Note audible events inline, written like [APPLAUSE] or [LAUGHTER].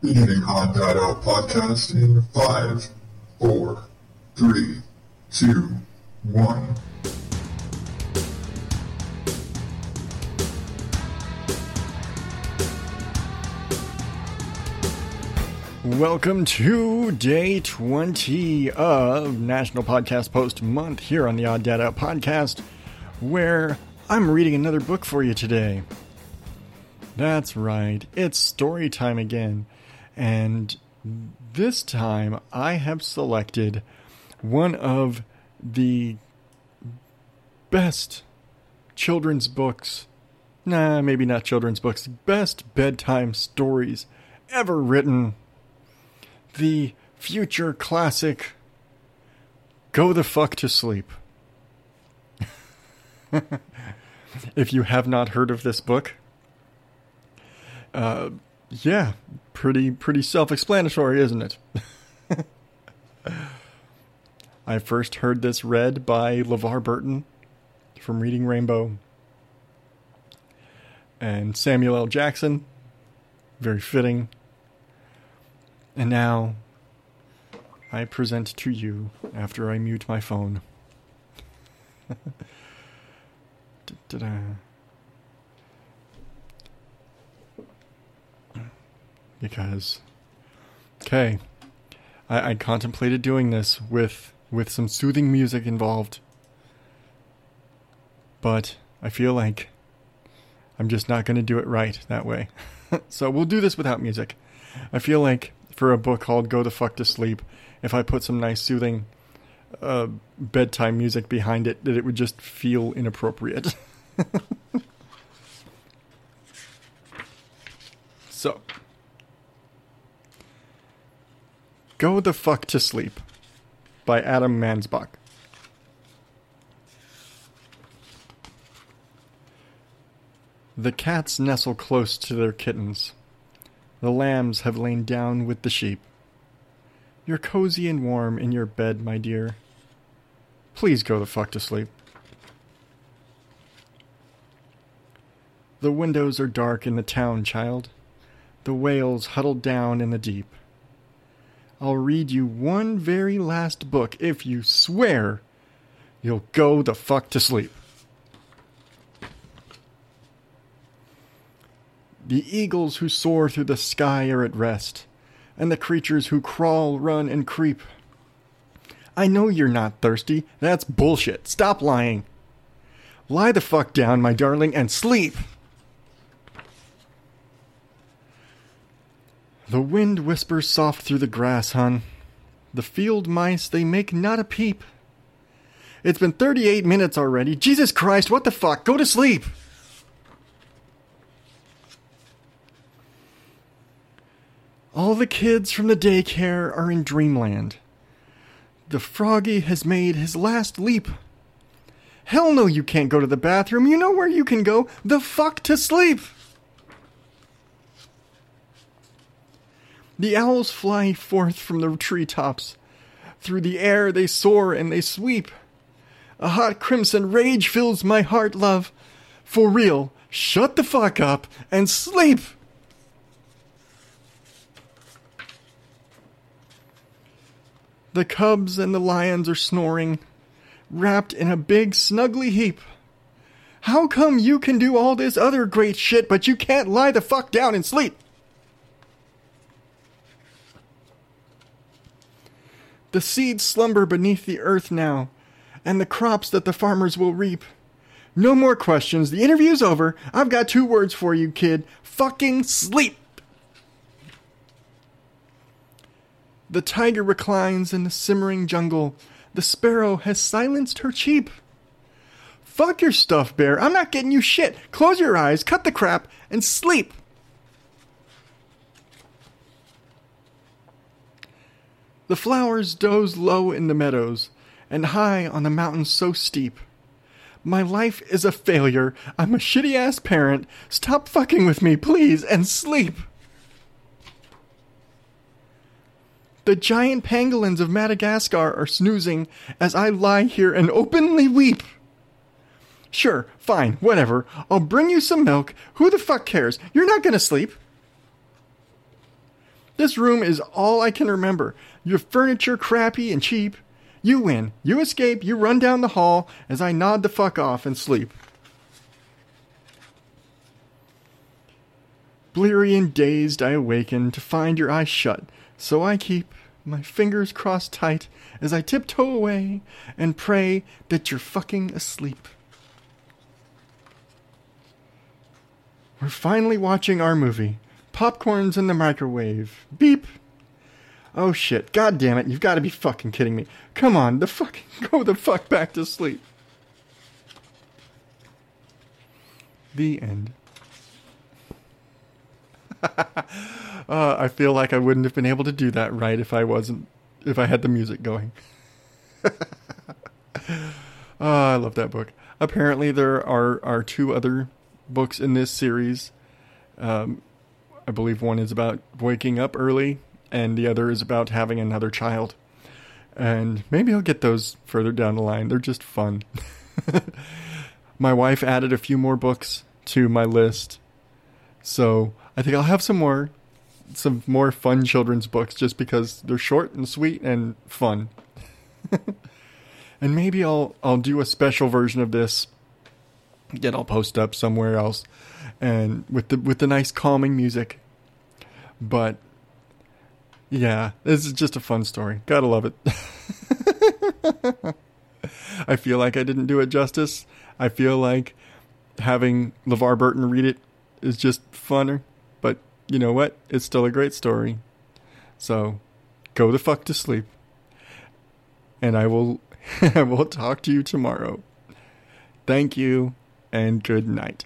Beginning Odd Dad Out podcast in five, four, three, two, one. Welcome to day 20 of National Podcast Post Month here on the Odd Dad Out Podcast, where I'm reading another book for you today. That's right, it's story time again. And this time I have selected one of the best children's books. Nah, maybe not children's books. Best bedtime stories ever written the future classic Go the Fuck to Sleep. [LAUGHS] if you have not heard of this book, uh, yeah, pretty pretty self-explanatory, isn't it? [LAUGHS] I first heard this read by LeVar Burton from Reading Rainbow and Samuel L. Jackson. Very fitting. And now I present to you after I mute my phone. [LAUGHS] because okay, I, I contemplated doing this with with some soothing music involved, but I feel like I'm just not going to do it right that way. [LAUGHS] so we'll do this without music. I feel like for a book called Go the Fuck to Sleep, if I put some nice soothing uh, bedtime music behind it, that it would just feel inappropriate. [LAUGHS] so, Go the Fuck to Sleep by Adam Mansbach. The cats nestle close to their kittens. The lambs have lain down with the sheep. You're cozy and warm in your bed, my dear. Please go the fuck to sleep. The windows are dark in the town, child. The whales huddled down in the deep. I'll read you one very last book if you swear you'll go the fuck to sleep. The eagles who soar through the sky are at rest, and the creatures who crawl, run, and creep. I know you're not thirsty. That's bullshit. Stop lying. Lie the fuck down, my darling, and sleep. The wind whispers soft through the grass, hun. The field mice, they make not a peep. It's been 38 minutes already. Jesus Christ, what the fuck? Go to sleep. All the kids from the daycare are in dreamland. The froggy has made his last leap. Hell no, you can't go to the bathroom. You know where you can go. The fuck to sleep. The owls fly forth from the treetops. Through the air they soar and they sweep. A hot crimson rage fills my heart, love. For real, shut the fuck up and sleep. The cubs and the lions are snoring, wrapped in a big snuggly heap. How come you can do all this other great shit, but you can't lie the fuck down and sleep? The seeds slumber beneath the earth now, and the crops that the farmers will reap. No more questions. The interview's over. I've got two words for you, kid. Fucking sleep. The tiger reclines in the simmering jungle. The sparrow has silenced her cheep. Fuck your stuff, bear. I'm not getting you shit. Close your eyes, cut the crap, and sleep. The flowers doze low in the meadows, and high on the mountains so steep. My life is a failure. I'm a shitty ass parent. Stop fucking with me, please, and sleep. The giant pangolins of Madagascar are snoozing as I lie here and openly weep. Sure, fine, whatever. I'll bring you some milk. Who the fuck cares? You're not gonna sleep. This room is all I can remember. Your furniture crappy and cheap. You win. You escape. You run down the hall as I nod the fuck off and sleep. Bleary and dazed, I awaken to find your eyes shut, so I keep my fingers crossed tight as I tiptoe away and pray that you're fucking asleep. We're finally watching our movie. Popcorn's in the microwave. Beep. Oh shit. God damn it. You've got to be fucking kidding me. Come on. The fucking [LAUGHS] go the fuck back to sleep. The end. [LAUGHS] uh, I feel like I wouldn't have been able to do that right if I wasn't if I had the music going. oh, [LAUGHS] I love that book. Apparently, there are are two other books in this series. Um, I believe one is about waking up early, and the other is about having another child. And maybe I'll get those further down the line. They're just fun. [LAUGHS] my wife added a few more books to my list, so I think I'll have some more some more fun children's books just because they're short and sweet and fun. [LAUGHS] and maybe I'll I'll do a special version of this that I'll post up somewhere else and with the with the nice calming music. But yeah, this is just a fun story. Gotta love it. [LAUGHS] I feel like I didn't do it justice. I feel like having LeVar Burton read it is just funner But you know what? It's still a great story. So go the fuck to sleep. And I will [LAUGHS] I will talk to you tomorrow. Thank you and good night.